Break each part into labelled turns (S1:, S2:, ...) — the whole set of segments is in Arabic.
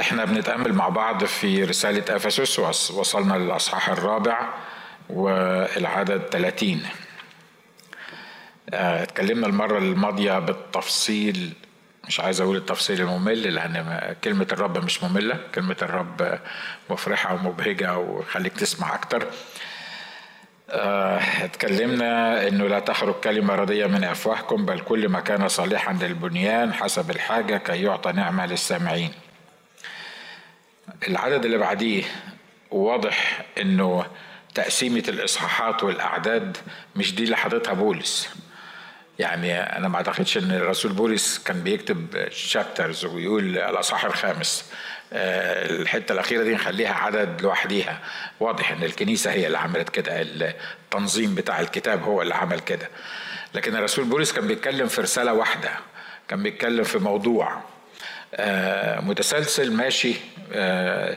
S1: إحنا بنتأمل مع بعض في رسالة أفسس وصلنا للأصحاح الرابع والعدد 30 آه، اتكلمنا المرة الماضية بالتفصيل مش عايز أقول التفصيل الممل لأن كلمة الرب مش مملة كلمة الرب مفرحة ومبهجة وخليك تسمع أكتر. آه، اتكلمنا إنه لا تخرج كلمة ردية من أفواهكم بل كل ما كان صالحا للبنيان حسب الحاجة كي يعطى نعمة للسامعين. العدد اللي بعديه واضح إنه تقسيمة الإصحاحات والأعداد مش دي اللي حاططها بولس. يعني أنا ما أعتقدش إن الرسول بولس كان بيكتب شابترز ويقول الأصحاح الخامس. آه، الحتة الأخيرة دي نخليها عدد لوحديها. واضح إن الكنيسة هي اللي عملت كده التنظيم بتاع الكتاب هو اللي عمل كده. لكن الرسول بولس كان بيتكلم في رسالة واحدة كان بيتكلم في موضوع. متسلسل ماشي آه،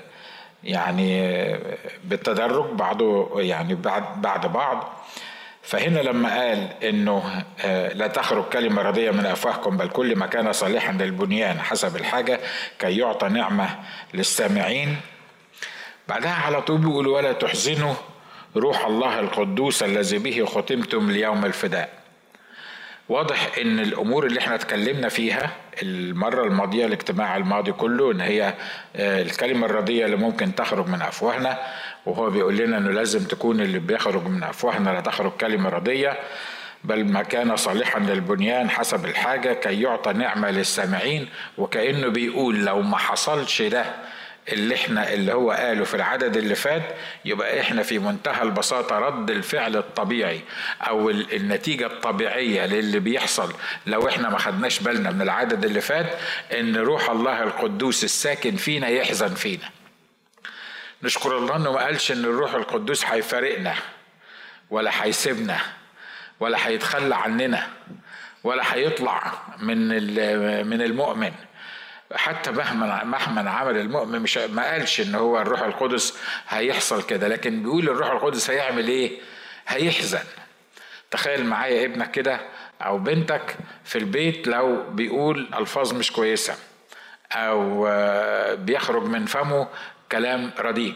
S1: يعني بالتدرج بعضه يعني بعد بعد بعض. فهنا لما قال إنه آه، لا تخرج كلمة رضية من أفواهكم بل كل ما كان صالحا للبنيان حسب الحاجة كي يعطى نعمة للسامعين. بعدها على طول بيقول ولا تحزنوا روح الله القدوس الذي به ختمتم ليوم الفداء. واضح إن الأمور اللي إحنا اتكلمنا فيها المرة الماضية الاجتماع الماضي كله إن هي آه، الكلمة الردية اللي ممكن تخرج من أفواهنا وهو بيقول لنا إنه لازم تكون اللي بيخرج من أفواهنا لا تخرج كلمة ردية بل ما كان صالحا للبنيان حسب الحاجة كي يعطى نعمة للسامعين وكأنه بيقول لو ما حصلش ده اللي إحنا اللي هو قاله في العدد اللي فات يبقى إحنا في منتهى البساطة رد الفعل الطبيعي أو النتيجة الطبيعية للي بيحصل. لو إحنا ما خدناش بالنا من العدد اللي فات إن روح الله القدوس الساكن فينا يحزن فينا. نشكر الله إنه ما قالش إن الروح القدوس هيفارقنا ولا هيسيبنا ولا هيتخلى عننا ولا هيطلع من من المؤمن. حتى مهما مهما عمل المؤمن مش ما قالش إن هو الروح القدس هيحصل كده لكن بيقول الروح القدس هيعمل إيه؟ هيحزن. تخيل معايا ابنك كده أو بنتك في البيت لو بيقول ألفاظ مش كويسة أو بيخرج من فمه كلام رديء.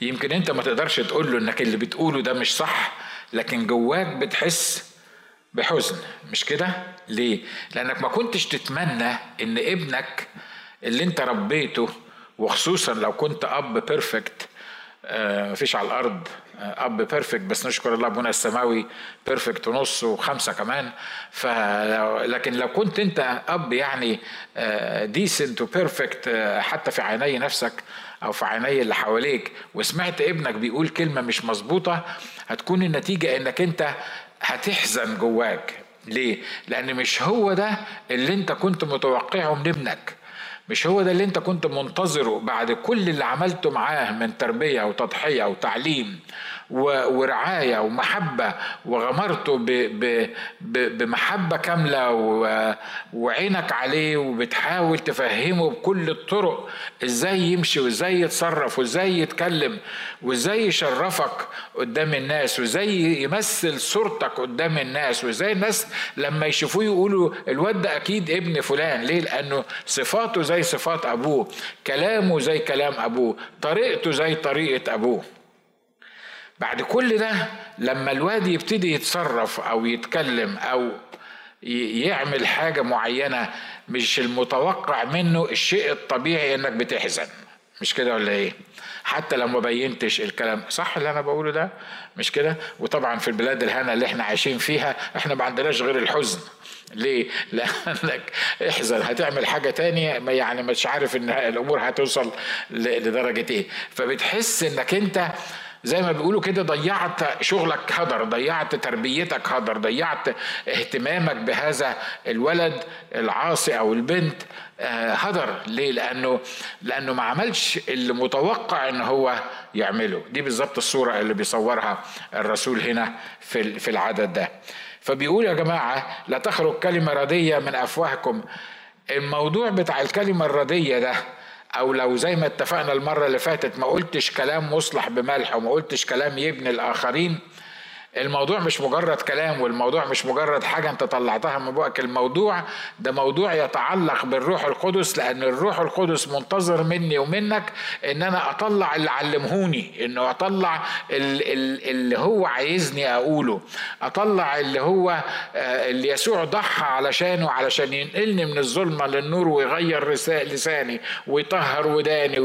S1: يمكن أنت ما تقدرش تقول له إنك اللي بتقوله ده مش صح لكن جواك بتحس بحزن مش كده؟ ليه؟ لأنك ما كنتش تتمنى إن ابنك اللي أنت ربيته وخصوصا لو كنت أب perfect آه مفيش على الأرض آه أب perfect بس نشكر الله ابونا السماوي perfect ونص وخمسة كمان. ف لكن لو كنت أنت أب يعني decent و perfect حتى في عيني نفسك أو في عيني اللي حواليك وسمعت ابنك بيقول كلمة مش مظبوطة هتكون النتيجة إنك أنت هتحزن جواك. ليه؟ لأن مش هو ده اللي أنت كنت متوقعه من ابنك مش هو ده اللي أنت كنت منتظره بعد كل اللي عملته معاه من تربية وتضحية وتعليم ورعاية ومحبة وغمرته بمحبة كاملة وعينك عليه وبتحاول تفهمه بكل الطرق. إزاي يمشي وإزاي يتصرف وإزاي يتكلم وإزاي يشرفك قدام الناس وإزاي يمثل صورتك قدام الناس وإزاي الناس لما يشوفوه يقولوا الواد ده أكيد ابن فلان. ليه؟ لأنه صفاته زي صفات أبوه كلامه زي كلام أبوه طريقته زي طريقة أبوه. بعد كل ده لما الواد يبتدي يتصرف أو يتكلم أو يعمل حاجة معينة مش المتوقع منه الشيء الطبيعي إنك بتحزن. مش كده ولا إيه؟ حتى لو ما بينتش الكلام. صح اللي أنا بقوله ده؟ مش كده؟ وطبعا في البلاد الهنا اللي إحنا عايشين فيها إحنا ما عندناش غير الحزن. ليه؟ لأنك احزن. هتعمل حاجة تانية ما يعني مش عارف إن الأمور هتوصل لدرجة إيه. فبتحس إنك أنت زي ما بيقولوا كده ضيعت شغلك هدر ضيعت تربيتك هدر ضيعت اهتمامك بهذا الولد العاصي أو البنت هدر. ليه؟ لأنه لأنه ما عملش اللي متوقع إن هو يعمله. دي بالظبط الصورة اللي بيصورها الرسول هنا في في العدد ده. فبيقول يا جماعة لا تخرج كلمة ردية من أفواهكم. الموضوع بتاع الكلمة الردية ده أو لو زي ما اتفقنا المرة اللي فاتت ما قلتش كلام مصلح بملح وما قلتش كلام يبني الآخرين. الموضوع مش مجرد كلام والموضوع مش مجرد حاجة انت طلعتها من بقك. الموضوع ده موضوع يتعلق بالروح القدس لأن الروح القدس منتظر مني ومنك إن أنا أطلع اللي علمهوني انه أطلع اللي هو عايزني أقوله أطلع اللي هو آه، اللي يسوع ضحى علشانه علشان ينقلني من الظلمة للنور ويغير لساني ويطهر وداني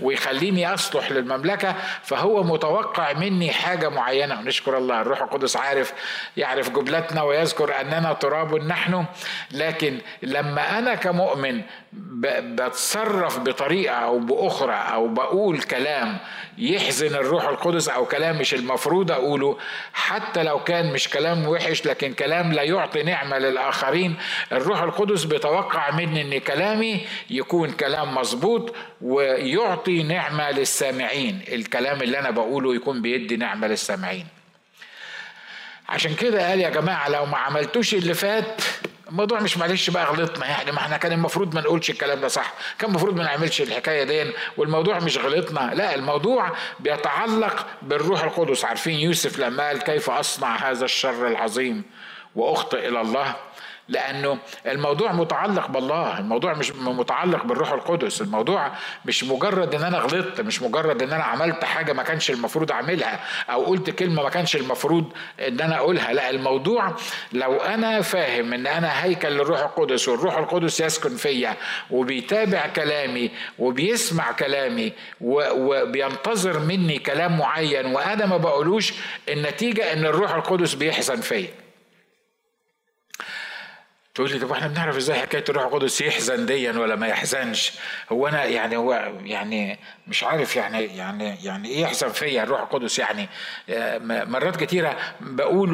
S1: ويخليني أصلح للمملكة. فهو متوقع مني حاجة معينة. ونشكر الله الروح القدس عارف يعرف جبلتنا ويذكر أننا تراب نحن. لكن لما أنا كمؤمن بتصرف بطريقة أو بأخرى أو بقول كلام يحزن الروح القدس أو كلام مش المفروض أقوله حتى لو كان مش كلام وحش لكن كلام لا يعطي نعمة للآخرين الروح القدس بيتوقع مني إن كلامي يكون كلام مظبوط ويعطي نعمة للسامعين. الكلام اللي أنا بقوله يكون بيدي نعمة للسامعين. عشان كده قال يا جماعة لو ما عملتوش اللي فات الموضوع مش معلش بقى غلطنا يعني ما إحنا كان المفروض ما نقولش الكلام ده صح. كان المفروض ما نعملش الحكاية دي والموضوع مش غلطنا. لا الموضوع بيتعلق بالروح القدس. عارفين يوسف لما قال كيف أصنع هذا الشر العظيم وأخطئ إلى الله؟ لأنه الموضوع متعلق بالله الموضوع مش متعلق بالروح القدس الموضوع مش مجرد إن أنا غلطت مش مجرد إن أنا عملت حاجة ما كانش المفروض أعملها أو قلت كلمة ما كانش المفروض إن أنا أقولها لا الموضوع لو أنا فاهم إن أنا هيكل للروح القدس والروح القدس يسكن فيا وبيتابع كلامي وبيسمع كلامي وبينتظر مني كلام معين وأنا ما بقولوش النتيجة إن الروح القدس بيحزن فيا. تقول لي طب إحنا بنعرف إزاي حكاية الروح القدس يحزن ديا ولا ما يحزنش؟ هو أنا يعني هو يعني مش عارف يعني يعني يعني إيه يحزن فيا الروح القدس يعني؟ آه، مرات كتيرة بقول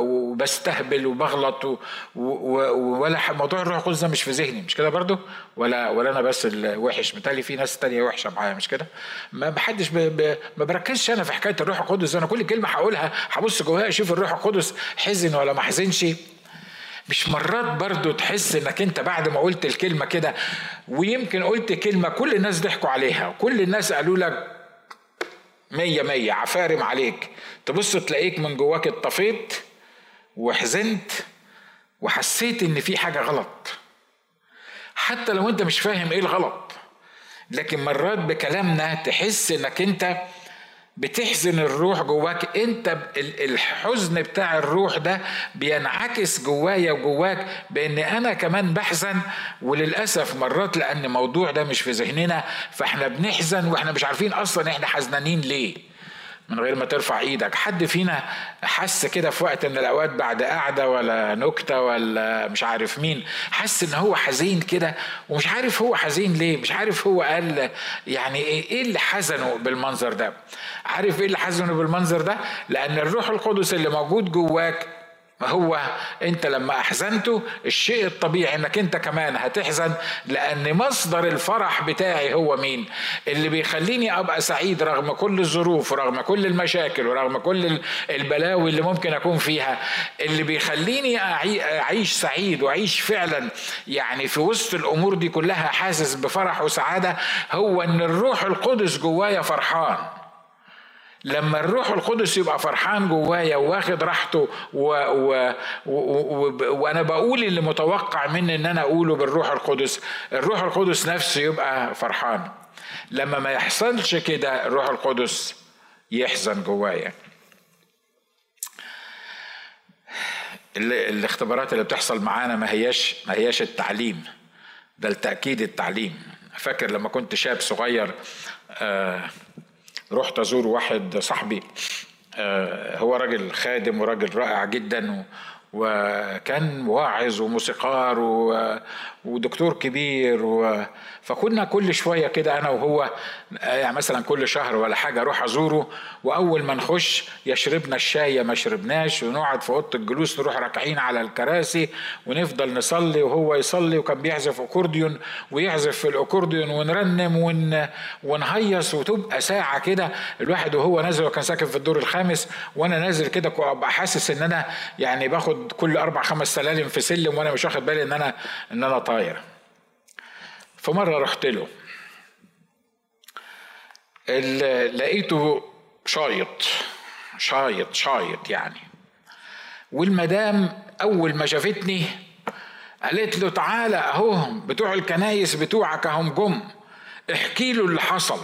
S1: وبستهبل وبغلط ولا موضوع الروح القدس ده مش في ذهني مش كده برضو ولا ولا أنا بس الوحش؟ بالتالي في ناس تانية وحشة معايا مش كده؟ ما بحدش ما بركزش أنا في حكاية الروح القدس. أنا كل كلمة هقولها هبص جواها أشوف الروح القدس حزن ولا ما حزنش؟ مش مرات برضو تحس انك انت بعد ما قلت الكلمة كده ويمكن قلت كلمة كل الناس ضحكوا عليها وكل الناس قالوا لك مية مية عفارم عليك. تبص تلاقيك من جواك اتطفيت وحزنت وحسيت إن في حاجة غلط. حتى لو أنت مش فاهم إيه الغلط لكن مرات بكلامنا تحس إنك أنت بتحزن الروح جواك. انت الحزن بتاع الروح ده بينعكس جوايا وجواك بإن أنا كمان بحزن. وللأسف مرات لأن الموضوع ده مش في ذهننا فإحنا بنحزن وإحنا مش عارفين أصلا إحنا حزنانين ليه. من غير ما ترفع إيدك. حد فينا حس كده في وقت من الأوقات بعد قعدة ولا نكتة ولا مش عارف مين حس إن هو حزين كده ومش عارف هو حزين ليه مش عارف هو قال يعني إيه إيه اللي حزنه بالمنظر ده؟ عارف إيه اللي حزنه بالمنظر ده؟ لأن الروح القدس اللي موجود جواك هو انت لما احزنته الشيء الطبيعي انك انت كمان هتحزن لأن مصدر الفرح بتاعي هو مين؟ اللي بيخليني أبقى سعيد رغم كل الظروف ورغم كل المشاكل ورغم كل البلاوي اللي ممكن أكون فيها. اللي بيخليني أعيش سعيد وأعيش فعلا يعني في وسط الأمور دي كلها حاسس بفرح وسعادة هو إن الروح القدس جوايا فرحان. لما الروح القدس يبقى فرحان جوايا واخد راحته و... و... و... و... وأنا بقول اللي متوقع مني إن أنا أقوله بالروح القدس الروح القدس نفسه يبقى فرحان. لما ما يحصلش كده الروح القدس يحزن جوايا. الاختبارات اللي بتحصل معانا ما هياش ما هياش التعليم ده التأكيد التعليم. فاكر لما كنت شاب صغير آه رحت أزور واحد صاحبي. آه، هو راجل خادم وراجل رائع جدا وكان واعظ وموسيقار ودكتور كبير و... فكنا كل شوية كده أنا وهو يعني مثلا كل شهر ولا حاجة أروح أزوره وأول ما نخش يشربنا الشاي ما شربناش ونقعد في أوضة الجلوس نروح راكعين على الكراسي ونفضل نصلي وهو يصلي وكان بيعزف أكورديون ويعزف في الأكورديون ونرنم ون... ونهيص وتبقى ساعة كده الواحد وهو نازل وكان ساكن في الدور الخامس وأنا نازل كده أبقى حاسس إن أنا يعني باخد كل أربع خمس سلالم في سلم وأنا مش واخد بالي إن أنا إن أنا طاير فمرة رحت له. لقيته شايط شايط شايط يعني. والمدام أول ما شافتني قالت له تعالى اهو بتوع الكنايس بتوعك اهم جم احكي له اللي حصل.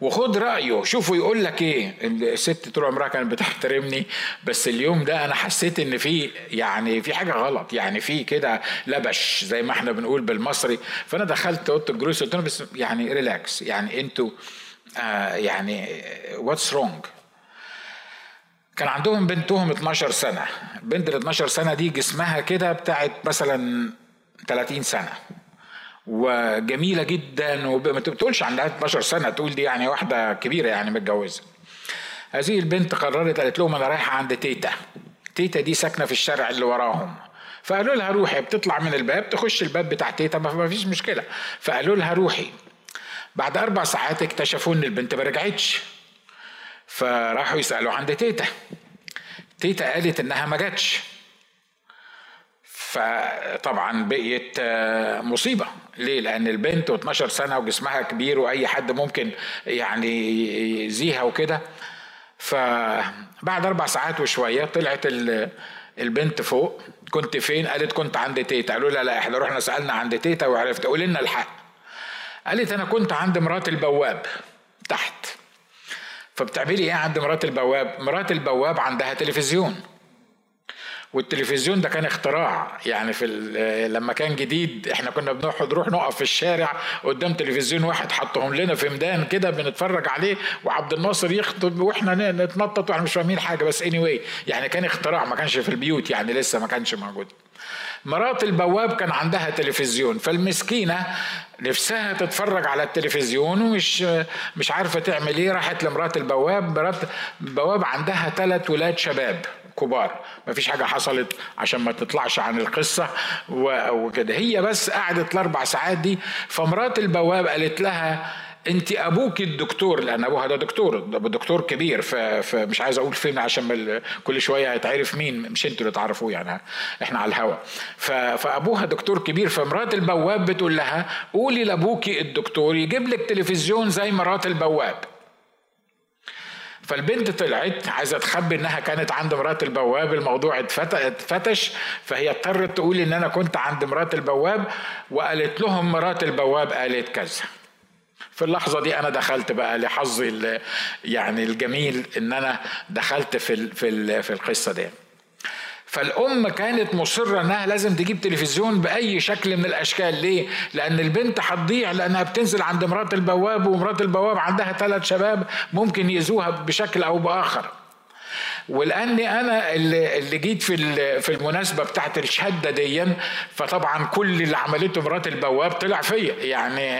S1: وخد رأيه. شوفوا يقول لك إيه. الست طول عمرها كانت بتحترمني بس اليوم ده أنا حسيت إن في يعني في حاجة غلط. يعني في كده لبش زي ما إحنا بنقول بالمصري. فأنا دخلت أوضة الجلوس قلت لهم بس يعني relax يعني أنتوا آه يعني what's wrong كان عندهم بنتهم 12 سنة. بنت ال 12 سنة دي جسمها كده بتاعت مثلا 30 سنة. وجميلة جدا وما تقولش عندها 12 سنة تقول دي يعني واحدة كبيرة يعني متجوزة. هذه البنت قررت قالت لهم أنا رايحة عند تيتا. تيتا دي ساكنة في الشارع اللي وراهم. فقالوا لها روحي بتطلع من الباب تخش الباب بتاع تيتا ما فيش مشكلة. فقالوا لها روحي. بعد أربع ساعات اكتشفوا إن البنت ما رجعتش. فراحوا يسألوا عند تيتا. تيتا قالت إنها ما جاتش. فطبعا بقيت آه، مصيبة. ليه؟ لأن البنت و12 سنة وجسمها كبير وأي حد ممكن يعني يزيها وكده. فبعد أربع ساعات وشوية طلعت البنت فوق. كنت فين؟ قالت كنت عند تيتا. قالوا لها لا إحنا رحنا سألنا عند تيتا وعرفت. قول لنا الحق. قالت أنا كنت عند مرات البواب تحت. فبتعملي إيه عند مرات البواب؟ مرات البواب عندها تلفزيون. والتلفزيون ده كان اختراع. يعني في لما كان جديد إحنا كنا بنروح نروح نقف في الشارع قدام تلفزيون واحد حطهم لنا في ميدان كده بنتفرج عليه وعبد الناصر يخطب وإحنا نتنطط وإحنا مش فاهمين حاجة. بس اني anyway يعني كان اختراع ما كانش في البيوت يعني لسه ما كانش موجود. مرات البواب كان عندها تلفزيون فالمسكينة نفسها تتفرج على التلفزيون ومش مش عارفة تعمل إيه. راحت لمرات البواب مرات البواب عندها ثلاث ولاد شباب. كبار. ما فيش حاجة حصلت عشان ما تطلعش عن القصة وكده. هي بس قعدت الأربع ساعات دي فمرات البواب قالت لها أنت أبوك الدكتور. لأن أبوها ده دكتور دكتور كبير فمش عايز أقول فين عشان كل شوية هيتعرف مين مش أنتوا اللي تعرفوه يعني إحنا على الهوا. فأبوها دكتور كبير فمرات البواب بتقول لها قولي لأبوكي الدكتور يجيب لك تلفزيون زي مرات البواب. فالبنت طلعت عايزة تخبي إنها كانت عند مرات البواب الموضوع اتفتش فهي اضطرت تقول إن أنا كنت عند مرات البواب وقالت لهم مرات البواب قالت كذا في اللحظة دي أنا دخلت بقى لحظي يعني الجميل إن أنا دخلت في في القصة دي. فالأم كانت مصرة إنها لازم تجيب تلفزيون بأي شكل من الأشكال ليه؟ لأن البنت هتضيع لأنها بتنزل عند مرات البواب ومرات البواب عندها ثلاث شباب ممكن يأذوها بشكل أو بآخر. ولأني أنا اللي, اللي جيت في في المناسبة بتاعت الشهاده دي فطبعا كل اللي عملته مرات البواب طلع فيا يعني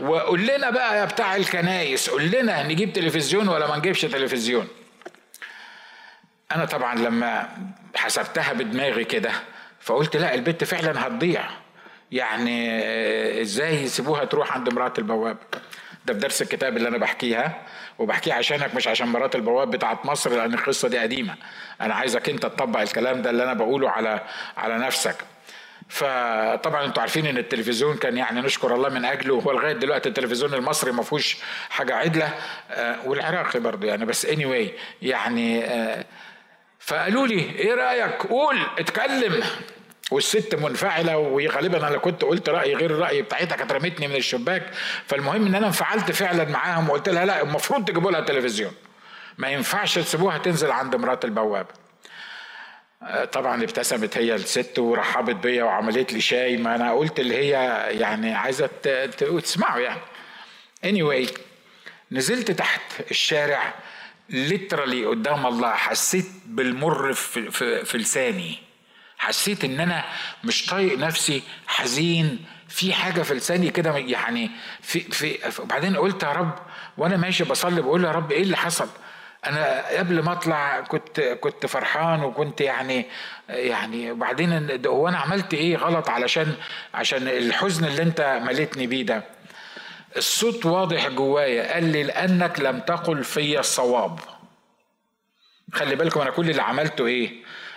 S1: وقول لنا بقى يا بتاع الكنايس قول لنا نجيب تلفزيون ولا ما نجيبش تلفزيون أنا طبعا لما حسبتها بدماغي كده فقلت لا البت فعلا هتضيع. يعني إزاي يسيبوها تروح عند مرات البواب؟ ده في درس الكتاب اللي أنا بحكيها وبحكيها عشانك مش عشان مرات البواب بتاعت مصر لأن القصة دي قديمة. أنا عايزك أنت تطبق الكلام ده اللي أنا بقوله على على نفسك. فطبعا أنتوا عارفين إن التلفزيون كان يعني نشكر الله من أجله هو لغاية دلوقتي التلفزيون المصري ما فيهوش حاجة عدلة. آه، والعراقي برضه يعني. بس اني anyway يعني آه، فقالوا لي إيه رأيك؟ قول اتكلم. والست منفعلة وهي غالبا أنا كنت قلت رأي غير الراي بتاعتها كانت رمتني من الشباك. فالمهم إن أنا انفعلت فعلا معاهم وقلت لها لا المفروض تجيبوا لها تلفزيون ما ينفعش تسيبوها تنزل عند مرات البواب. آه، طبعا ابتسمت هي الست ورحبت بيا وعملت لي شاي. ما أنا قلت اللي هي يعني عايزة تسمعوا يعني. Anyway نزلت تحت الشارع ليترالي قدام الله حسيت بالمر في, في, في لساني. حسيت إن أنا مش طايق نفسي حزين في حاجة في لساني كده يعني في في وبعدين قلت يا رب وأنا ماشي بصلي بقول يا رب إيه اللي حصل؟ أنا قبل ما أطلع كنت كنت فرحان وكنت يعني يعني وبعدين هو أنا عملت إيه غلط علشان عشان الحزن اللي أنت مليتني بيه ده؟ الصوت واضح جوايا. قال لي لأنك لم تقل في الصواب خلي بالكم أنا كل اللي عملته إيه؟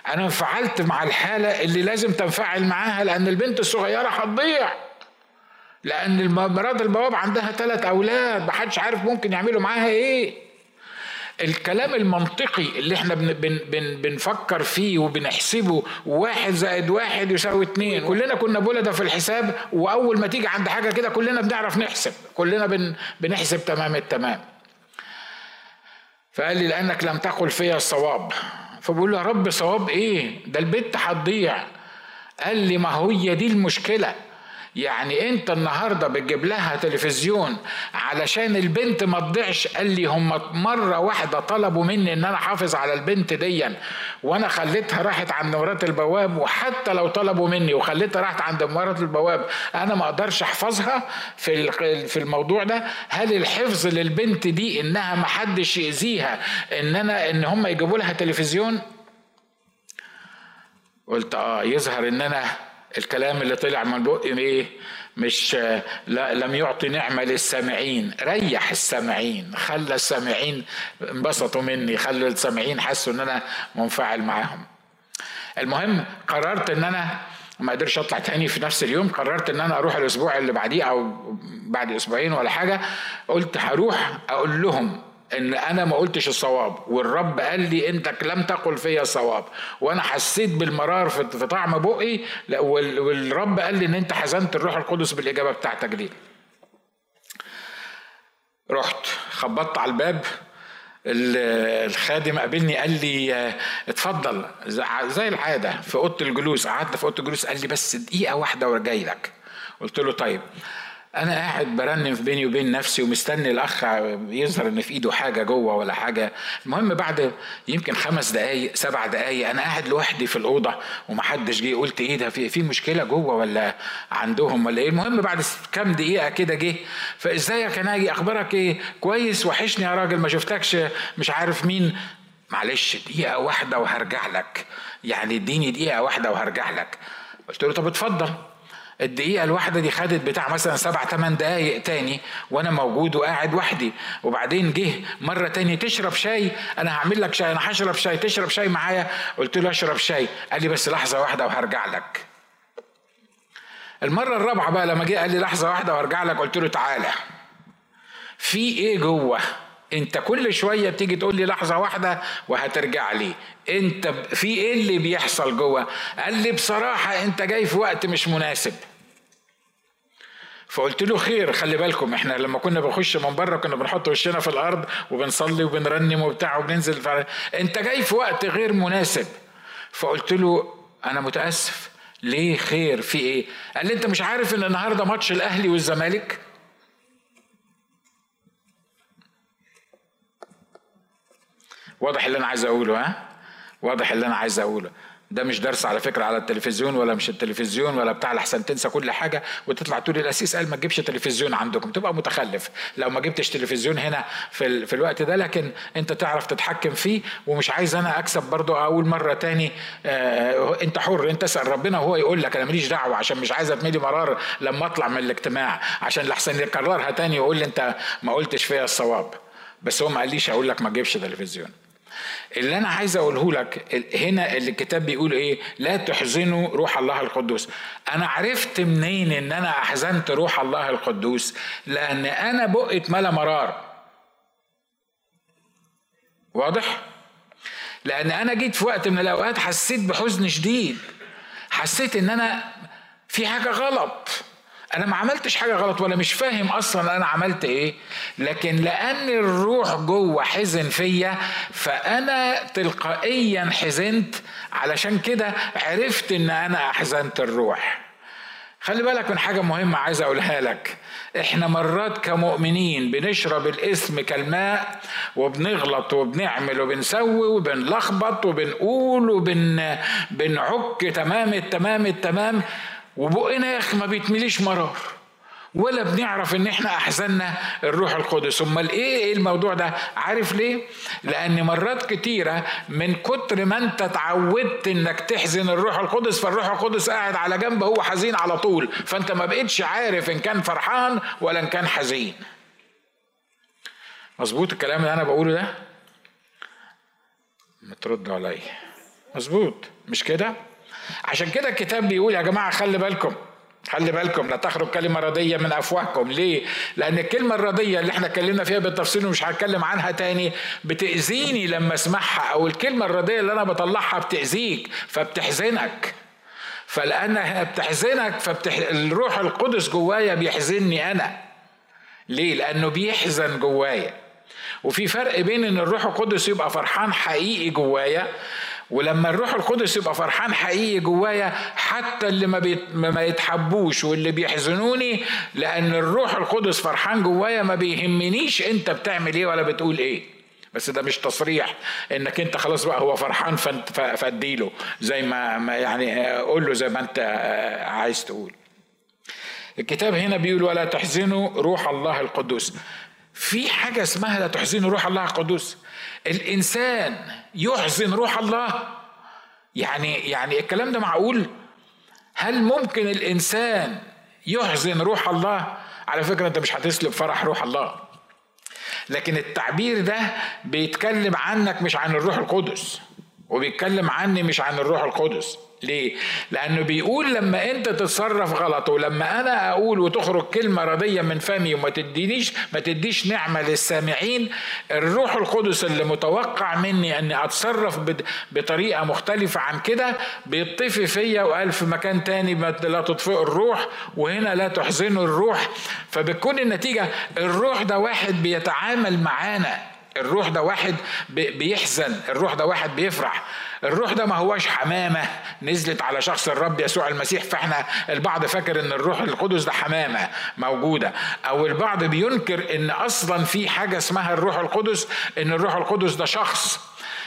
S1: أنا انفعلت مع الحالة اللي لازم تنفعل معاها لأن البنت الصغيرة هتضيع. لأن مرات البواب عندها ثلاث أولاد محدش عارف ممكن يعملوا معاها إيه. الكلام المنطقي اللي إحنا بن بن بن بنفكر فيه وبنحسبه واحد زائد واحد يساوي اتنين. كلنا كنا بولده في الحساب وأول ما تيجي عند حاجة كده كلنا بنعرف نحسب. كلنا بن بنحسب تمام التمام. فقال لي لأنك لم تقل فيا الصواب. فبقول له يا رب صواب إيه؟ ده البت هتضيع. قال لي ما هي دي المشكلة؟ يعني انت النهارده بتجيب لها تلفزيون علشان البنت ما تضيعش قال لي هم مرة واحدة طلبوا مني إن أنا أحافظ على البنت ديا وأنا خليتها راحت عند مرات البواب وحتى لو طلبوا مني وخليتها راحت عند مرات البواب أنا ما أقدرش أحفظها في في الموضوع ده. هل الحفظ للبنت دي إنها ما حدش يأذيها إن أنا إن هم يجيبوا لها تلفزيون؟ قلت آه يظهر إن أنا الكلام اللي طلع من بقي إيه؟ مش لا لم يعطي نعمة للسامعين. ريح السامعين خلى السامعين انبسطوا مني خلى السامعين حسوا إن أنا منفعل معاهم. المهم قررت إن أنا ما قدرش أطلع تاني في نفس اليوم. قررت إن أنا أروح الأسبوع اللي بعديه أو بعد أسبوعين ولا حاجة. قلت هروح أقول لهم إن أنا ما قلتش الصواب والرب قال لي أنت لم تقل فيا الصواب. وأنا حسيت بالمرار في طعم بقي والرب قال لي إن أنت حزنت الروح القدس بالإجابة بتاعتك دي. رحت خبطت على الباب الخادم قابلني قال لي اتفضل زي العادة في أوضة الجلوس قعدت في أوضة الجلوس قال لي بس دقيقة واحدة وجاي لك قلت له طيب. أنا قاعد برنم بيني وبين نفسي ومستني الأخ يظهر إن في إيده حاجة جوه ولا حاجة. المهم بعد يمكن خمس دقايق سبع دقايق أنا قاعد لوحدي في الأوضة ومحدش جه. قلت إيه ده في في مشكلة جوه ولا عندهم ولا إيه؟ المهم بعد كام دقيقة كده جه. فإزيك يا ناجي؟ أخبارك إيه؟ كويس؟ وحشني يا راجل ما شفتكش مش عارف مين. معلش دقيقة واحدة وهرجع لك. يعني اديني دقيقة واحدة وهرجع لك. قلت له طب اتفضل. الدقيقة الواحدة دي خدت بتاع مثلا سبع ثمان دقايق تاني وأنا موجود وقاعد وحدي. وبعدين جه مرة تاني تشرب شاي أنا هعمل لك شاي أنا هشرب شاي تشرب شاي معايا. قلت له أشرب شاي. قال لي بس لحظة واحدة وهرجع لك. المرة الرابعة بقى لما جه قال لي لحظة واحدة وهرجع لك قلت له تعالى. في إيه جوه؟ انت كل شوية بتيجي تقول لي لحظة واحدة وهترجع لي. انت في إيه اللي بيحصل جوه؟ قال لي بصراحة انت جاي في وقت مش مناسب. فقلت له خير خلي بالكم إحنا لما كنا بنخش من بره كنا بنحط وشنا في الأرض وبنصلي وبنرنم وبتاع وبننزل ف... انت جاي في وقت غير مناسب. فقلت له أنا متأسف. ليه خير؟ في إيه؟ قال لي انت مش عارف إن النهارده ماتش الأهلي والزمالك؟ واضح اللي أنا عايز أقوله ها؟ واضح اللي أنا عايز أقوله. ده مش درس على فكرة على التلفزيون ولا مش التلفزيون ولا بتاع لحسن تنسى كل حاجة وتطلع تقول الاسيس قال ما تجيبش تلفزيون عندكم. تبقى متخلف لو ما جبتش تلفزيون هنا في, ال... في الوقت ده لكن أنت تعرف تتحكم فيه ومش عايز أنا أكسب برضو أقول مرة تاني آه أنت حر أنت اسأل ربنا وهو يقول لك أنا ماليش دعوة عشان مش عايز اتملي مرار لما أطلع من الاجتماع عشان لحسن يكررها تاني ويقول لي أنت ما قلتش فيها الصواب. بس هو ما قاليش أقول لك ما تجيبش تلفزيون. اللي أنا عايز أقوله لك هنا اللي الكتاب بيقول إيه؟ لا تحزنوا روح الله القدوس. أنا عرفت منين إن أنا أحزنت روح الله القدوس؟ لأن أنا بقة ملا مرار. واضح؟ لأن أنا جيت في وقت من الأوقات حسيت بحزن شديد. حسيت إن أنا في حاجة غلط. أنا ما عملتش حاجة غلط ولا مش فاهم أصلا أنا عملت إيه لكن لأن الروح جوه حزن فيا فأنا تلقائيا حزنت علشان كده عرفت إن أنا أحزنت الروح. خلي بالك من حاجة مهمة عايز أقولها لك. إحنا مرات كمؤمنين بنشرب الاسم كالماء وبنغلط وبنعمل وبنسوي وبنلخبط وبنقول وبن بنعك تمام التمام التمام وبقنا يا أخي ما بيتمليش مرار ولا بنعرف إن إحنا احزننا الروح القدس. أمال إيه إيه الموضوع ده؟ عارف ليه؟ لأن مرات كتيرة من كتر ما أنت اتعودت إنك تحزن الروح القدس فالروح القدس قاعد على جنب هو حزين على طول. فأنت ما بقتش عارف إن كان فرحان ولا إن كان حزين. مظبوط الكلام اللي أنا بقوله ده؟ ما تردوا عليا. مظبوط. مش كده؟ عشان كده الكتاب بيقول يا جماعة خلي بالكم خلي بالكم لا تخرج كلمة ردية من أفواهكم ليه؟ لأن الكلمة الردية اللي إحنا اتكلمنا فيها بالتفصيل ومش هتكلم عنها تاني بتأذيني لما أسمعها أو الكلمة الردية اللي أنا بطلعها بتأذيك فبتحزنك فلأنها بتحزنك فبتح... الروح القدس جوايا بيحزنني أنا ليه؟ لأنه بيحزن جوايا وفي فرق بين إن الروح القدس يبقى فرحان حقيقي جوايا ولما الروح القدس يبقى فرحان حقيقي جوايا حتى اللي ما, بيت ما يتحبوش واللي بيحزنوني لأن الروح القدس فرحان جوايا ما بيهمنيش أنت بتعمل إيه ولا بتقول إيه. بس ده مش تصريح إنك أنت خلاص بقى هو فرحان فاديله زي ما يعني قول له زي ما أنت عايز تقول. الكتاب هنا بيقول ولا تحزنوا روح الله القدوس في حاجة اسمها لا تحزنوا روح الله القدوس. الإنسان يحزن روح الله. يعني يعني الكلام ده معقول؟ هل ممكن الإنسان يحزن روح الله؟ على فكرة أنت مش هتسلب فرح روح الله. لكن التعبير ده بيتكلم عنك مش عن الروح القدس وبيتكلم عني مش عن الروح القدس. ليه؟ لأنه بيقول لما أنت تتصرف غلط ولما أنا أقول وتخرج كلمة رضية من فمي وما تدينيش ما تديش نعمة للسامعين الروح القدس اللي متوقع مني أني أتصرف بطريقة مختلفة عن كده بيطفي فيا وقال في مكان تاني لا تطفئوا الروح وهنا لا تحزنوا الروح فبتكون النتيجة الروح ده واحد بيتعامل معانا الروح ده واحد بيحزن الروح ده واحد بيفرح الروح ده ما هوش حمامة. نزلت على شخص الرب يسوع المسيح فاحنا البعض فاكر إن الروح القدس ده حمامة موجودة. أو البعض بينكر إن أصلا في حاجة اسمها الروح القدس إن الروح القدس ده شخص.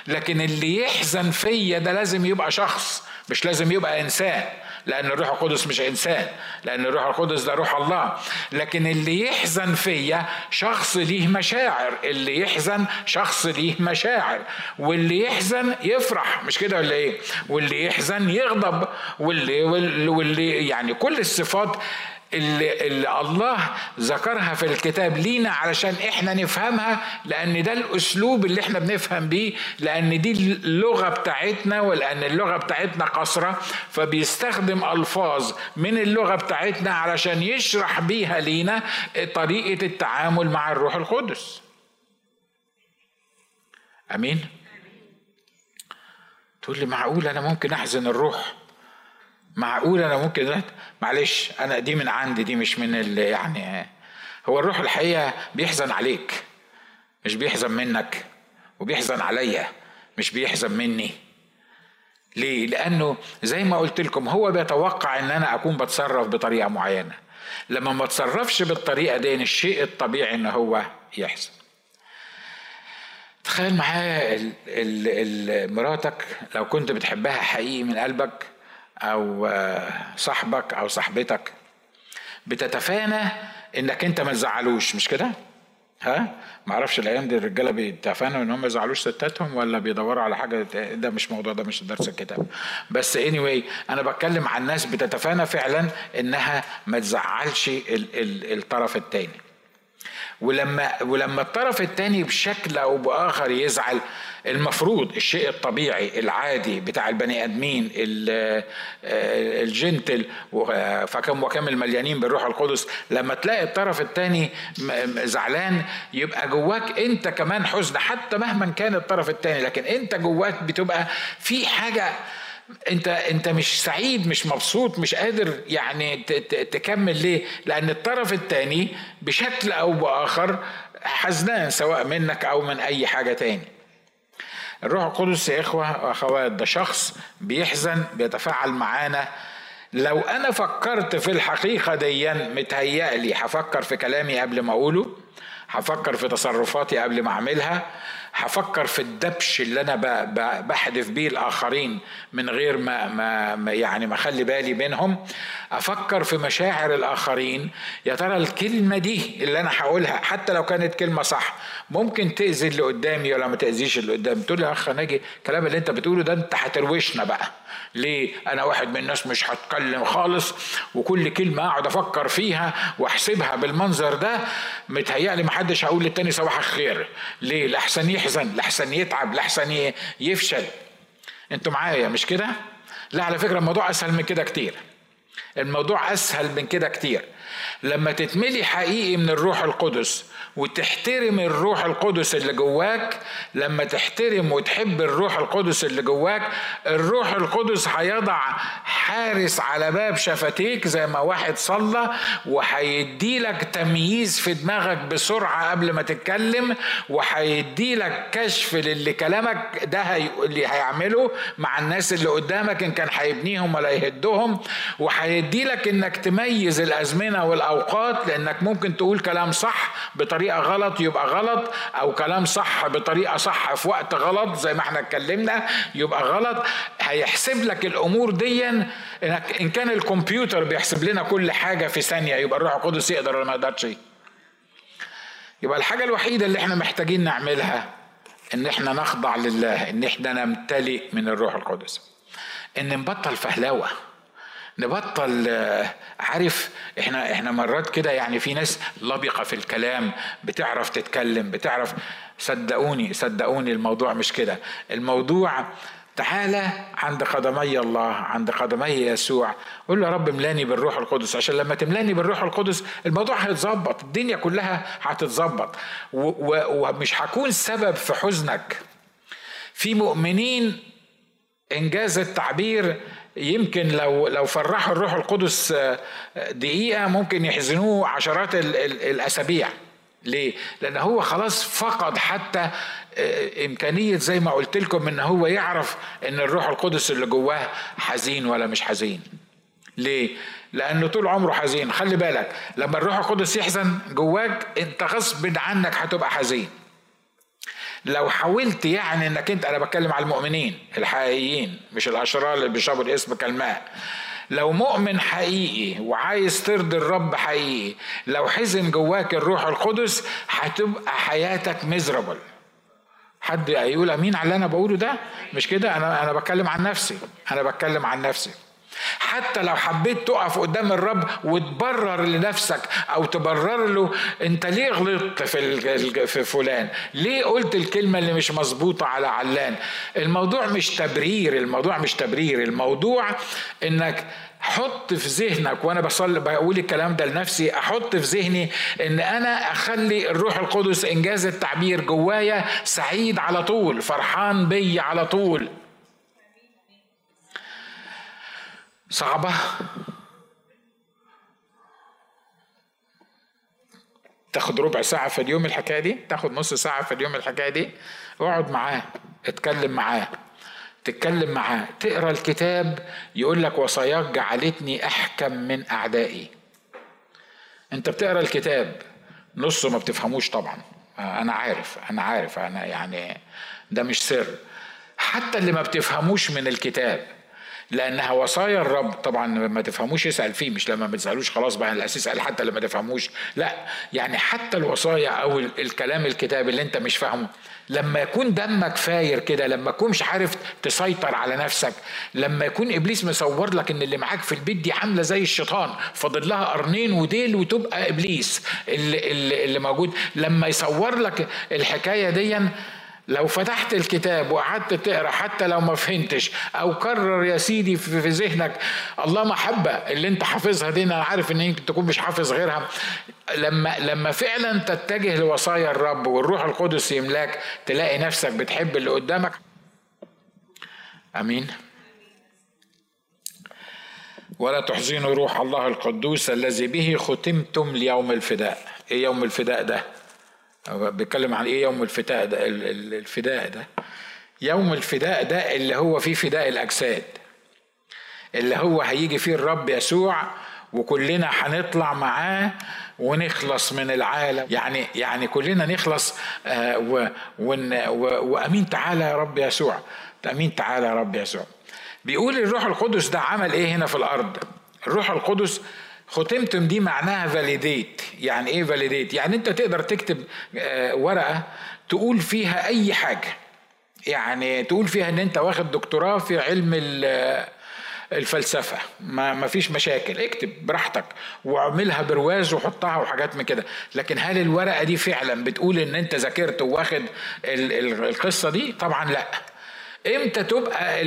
S1: لكن اللي يحزن فيا ده لازم يبقى شخص مش لازم يبقى إنسان. لأن الروح القدس مش إنسان لأن الروح القدس ده روح الله. لكن اللي يحزن فيا شخص ليه مشاعر اللي يحزن شخص ليه مشاعر. واللي يحزن يفرح مش كده ولا إيه؟ واللي يحزن يغضب واللي, واللي يعني كل الصفات اللي, اللي الله ذكرها في الكتاب لينا علشان إحنا نفهمها لأن ده الأسلوب اللي إحنا بنفهم بيه لأن دي اللغة بتاعتنا ولأن اللغة بتاعتنا قصرة. فبيستخدم ألفاظ من اللغة بتاعتنا علشان يشرح بيها لينا طريقة التعامل مع الروح القدس. آمين؟ تقول لي معقول أنا ممكن أحزن الروح؟ معقول أنا ممكن معلش أنا دي من عندي دي مش من اللي يعني هو الروح الحقيقة بيحزن عليك مش بيحزن منك وبيحزن عليا مش بيحزن مني. ليه؟ لأنه زي ما قلت لكم هو بيتوقع إن أنا أكون بتصرف بطريقة معينة. لما ما تصرفش بالطريقة دي الشيء الطبيعي إن هو يحزن تخيل معايا مراتك لو كنت بتحبها حقيقي من قلبك أو صاحبك أو صاحبتك بتتفانى إنك أنت ما تزعلوش مش كده؟ ها؟ ما أعرفش الأيام دي الرجالة بيتفانوا إن هم يزعلوش ستاتهم ولا بيدوروا على حاجة؟ ده مش موضوع ده مش درس الكتاب. بس اني anyway أنا بتكلم عن ناس بتتفانى فعلا إنها ما تزعلش الطرف الثاني ولما ولما الطرف الثاني بشكل أو بآخر يزعل المفروض الشيء الطبيعي العادي بتاع البني آدمين آه، الجنتل فكم وكم المليانين بالروح القدس لما تلاقي الطرف الثاني زعلان يبقى جواك انت كمان حزن حتى مهما كان الطرف الثاني لكن انت جواك بتبقى في حاجة انت انت مش سعيد مش مبسوط مش قادر يعني تكمل ليه؟ لأن الطرف الثاني بشكل أو بآخر حزنان سواء منك أو من أي حاجة تاني. الروح القدس يا إخوة واخوات ده شخص بيحزن بيتفاعل معانا. لو أنا فكرت في الحقيقة ديا متهيألي هفكر في كلامي قبل ما أقوله هفكر في تصرفاتي قبل ما أعملها. هفكر في الدبش اللي أنا بحدف بيه الآخرين من غير ما, ما يعني ما أخلي بالي منهم أفكر في مشاعر الآخرين. يا ترى الكلمة دي اللي أنا هقولها حتى لو كانت كلمة صح ممكن تأذي اللي قدامي ولا ما تأذيش اللي قدامي؟ تقول لي يا أخ ناجي الكلام اللي أنت بتقوله ده أنت هتروشنا بقى. ليه؟ أنا واحد من الناس مش هتكلم خالص وكل كلمة أقعد أفكر فيها وأحسبها بالمنظر ده متهيألي محدش هقول للتاني صباح الخير. ليه؟ لحسن يحزن لحسن يتعب لحسن يفشل. أنتوا معايا مش كده؟ لا على فكرة الموضوع أسهل من كده كتير. الموضوع أسهل من كده كتير. لما تتملي حقيقي من الروح القدس وتحترم الروح القدس اللي جواك. لما تحترم وتحب الروح القدس اللي جواك الروح القدس هيضع حارس على باب شفتيك زي ما واحد صلى وهيدي لك تمييز في دماغك بسرعة قبل ما تتكلم وهيدي لك كشف للي كلامك ده هي... اللي هيعمله مع الناس اللي قدامك إن كان هيبنيهم ولا يهدهم. وهيدي لك إنك تميز الأزمنة والأوقات لأنك ممكن تقول كلام صح بطريقة بطريقة غلط يبقى غلط أو كلام صح بطريقة صح في وقت غلط زي ما إحنا اتكلمنا يبقى غلط. هيحسب لك الأمور دي إنك إن كان الكمبيوتر بيحسب لنا كل حاجة في ثانية يبقى الروح القدس يقدر ولا ما يقدرش؟ يبقى الحاجة الوحيدة اللي إحنا محتاجين نعملها إن إحنا نخضع لله إن إحنا نمتلئ من الروح القدس. إن نبطل فهلوة. نبطل آه، عارف إحنا إحنا مرات كده يعني في ناس لبقة في الكلام بتعرف تتكلم بتعرف صدقوني صدقوني الموضوع مش كده. الموضوع تعالى عند قدمي الله عند قدمي يسوع قول له يا رب املاني بالروح القدس. عشان لما تملاني بالروح القدس الموضوع هيتظبط الدنيا كلها هتتظبط. ومش هكون سبب في حزنك. في مؤمنين إنجاز التعبير يمكن لو لو فرحوا الروح القدس آه، دقيقة ممكن يحزنوه عشرات الأسابيع ليه؟ لأن هو خلاص فقد حتى آه، إمكانية زي ما قلت لكم إن هو يعرف إن الروح القدس اللي جواه حزين ولا مش حزين. ليه؟ لأنه طول عمره حزين، خلي بالك لما الروح القدس يحزن جواك أنت غصب عنك هتبقى حزين. لو حاولت يعني إنك أنت أنا بتكلم على المؤمنين الحقيقيين مش الأشرار اللي بيشربوا الاسم كالماء. لو مؤمن حقيقي وعايز ترضي الرب حقيقي لو حزن جواك الروح القدس هتبقى حياتك مزربل حد يقول أمين على اللي أنا بقوله ده؟ مش كده؟ أنا أنا بتكلم عن نفسي. أنا بتكلم عن نفسي. حتى لو حبيت تقف قدام الرب وتبرر لنفسك أو تبرر له أنت ليه غلطت في في فلان؟ ليه قلت الكلمة اللي مش مظبوطة على علان؟ الموضوع مش تبرير الموضوع مش تبرير الموضوع إنك حط في ذهنك وأنا بصلي بقول الكلام ده لنفسي أحط في ذهني إن أنا أخلي الروح القدس إنجاز التعبير جوايا سعيد على طول فرحان بي على طول. صعبة. تاخد ربع ساعة في اليوم الحكاية دي؟ تاخد نص ساعة في اليوم الحكاية دي؟ اقعد معاه اتكلم معاه تتكلم معاه تقرأ الكتاب يقول لك وصاياك جعلتني أحكم من أعدائي. انت بتقرأ الكتاب نصه ما بتفهموش طبعا. أنا عارف أنا عارف أنا يعني ده مش سر. حتى اللي ما بتفهموش من الكتاب لأنها وصايا الرب. طبعا ما تفهموش يسال فيه مش لما ما تسألوش خلاص بقى الاساس قال حتى لما تفهموش. لا يعني حتى الوصايا أو الكلام الكتاب اللي أنت مش فاهمه لما يكون دمك فاير كده لما تكون مش عارف تسيطر على نفسك لما يكون إبليس مصور لك إن اللي معاك في البيت دي عاملة زي الشيطان فاضل لها قرنين وديل وتبقى إبليس اللي, اللي, اللي موجود لما يصور لك الحكاية دي لو فتحت الكتاب وقعدت تقرأ حتى لو ما فهمتش أو كرر يا سيدي في ذهنك الله محبة اللي أنت حافظها دي أنا عارف إن يمكن تكون مش حافظ غيرها. لما لما فعلا تتجه لوصايا الرب والروح القدس يملاك تلاقي نفسك بتحب اللي قدامك. آمين. ولا تحزنوا روح الله القدوس الذي به ختمتم ليوم الفداء. إيه يوم الفداء ده؟ بيتكلم عن إيه؟ يوم الفداء ده الفداء ده. يوم الفداء ده اللي هو فيه فداء الأجساد. اللي هو هيجي فيه الرب يسوع وكلنا هنطلع معاه ونخلص من العالم. يعني يعني كلنا نخلص آه وأمين تعالى يا رب يسوع. أمين تعالى يا رب يسوع. بيقول الروح القدس ده عمل إيه هنا في الأرض؟ الروح القدس ختمتم دي معناها validate يعني إيه validate يعني أنت تقدر تكتب آه، ورقة تقول فيها أي حاجة. يعني تقول فيها إن أنت واخد دكتوراه في علم الفلسفة. ما ما فيش مشاكل. اكتب براحتك واعملها برواز وحطها وحاجات من كده. لكن هل الورقة دي فعلا بتقول إن أنت ذاكرت وواخد القصة دي؟ طبعا لا. إمتى تبقى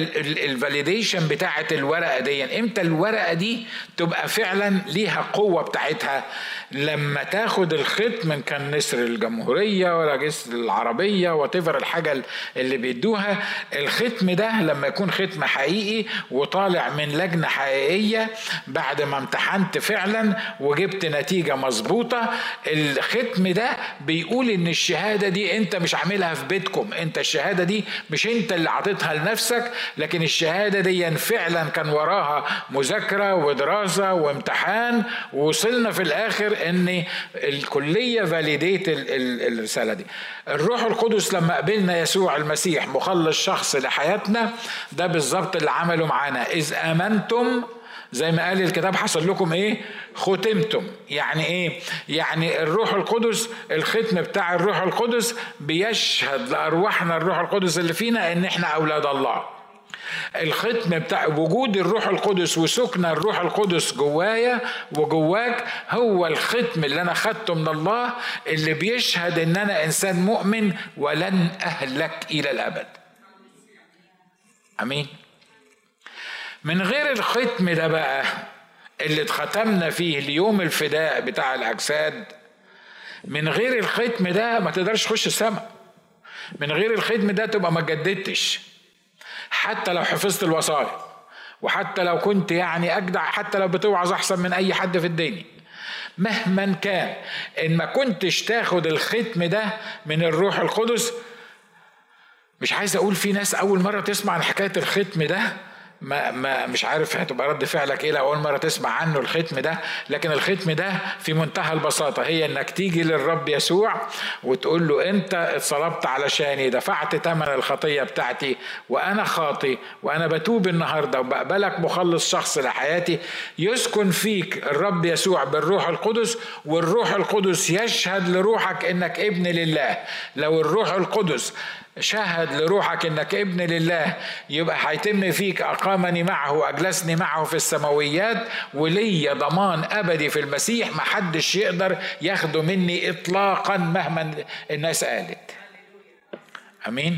S1: الفاليديشن بتاعه الورقة دي؟ إمتى الورقة دي تبقى فعلا ليها قوة بتاعتها؟ لما تاخد الختم ان كان نسر الجمهورية ولا جسر العربية وتفر الحاجة اللي بيدوها الختم ده لما يكون ختم حقيقي وطالع من لجنة حقيقية بعد ما امتحنت فعلا وجبت نتيجة مظبوطة الختم ده بيقول إن الشهادة دي أنت مش عاملها في بيتكم. أنت الشهادة دي مش أنت اللي عطيتها لنفسك لكن الشهادة دي فعلا كان وراها مذاكرة ودراسة وامتحان ووصلنا في الآخر إن الكلية فاليديت الرسالة دي. الروح القدس لما قبلنا يسوع المسيح مخلص شخص لحياتنا ده بالظبط اللي عمله معانا. إذ آمنتم زي ما قال الكتاب حصل لكم إيه؟ ختمتم. يعني إيه؟ يعني الروح القدس الختم بتاع الروح القدس بيشهد لأرواحنا الروح القدس اللي فينا إن إحنا أولاد الله. الختم بتاع وجود الروح القدس وسكن الروح القدس جوايا وجواك هو الختم اللي أنا خدته من الله اللي بيشهد إن أنا إنسان مؤمن ولن أهلك إلى الأبد. آمين. من غير الختم ده بقى اللي اتختمنا فيه اليوم الفداء بتاع الأجساد من غير الختم ده ما تقدرش تخش السماء من غير الختم ده تبقى ما جددتش حتى لو حفظت الوصايا وحتى لو كنت يعني أجدع حتى لو بتوعظ أحسن من أي حد في الدنيا مهما كان إن ما كنتش تاخد الختم ده من الروح القدس مش عايز أقول في ناس أول مرة تسمع عن حكاية الختم ده ما, ما مش عارف هتبقى رد فعلك إيه أول مرة تسمع عنه الختم ده لكن الختم ده في منتهى البساطة هي إنك تيجي للرب يسوع وتقول له أنت اتصلبت علشاني دفعت ثمن الخطية بتاعتي وأنا خاطي وأنا بتوب النهارده وبقبلك مخلص شخص لحياتي. يسكن فيك الرب يسوع بالروح القدس والروح القدس يشهد لروحك إنك ابن لله. لو الروح القدس شهد لروحك إنك ابن لله يبقى هيتم فيك أقامني معه واجلسني معه في السماويات ولي ضمان أبدي في المسيح محدش يقدر ياخده مني اطلاقا مهما الناس قالت آمين؟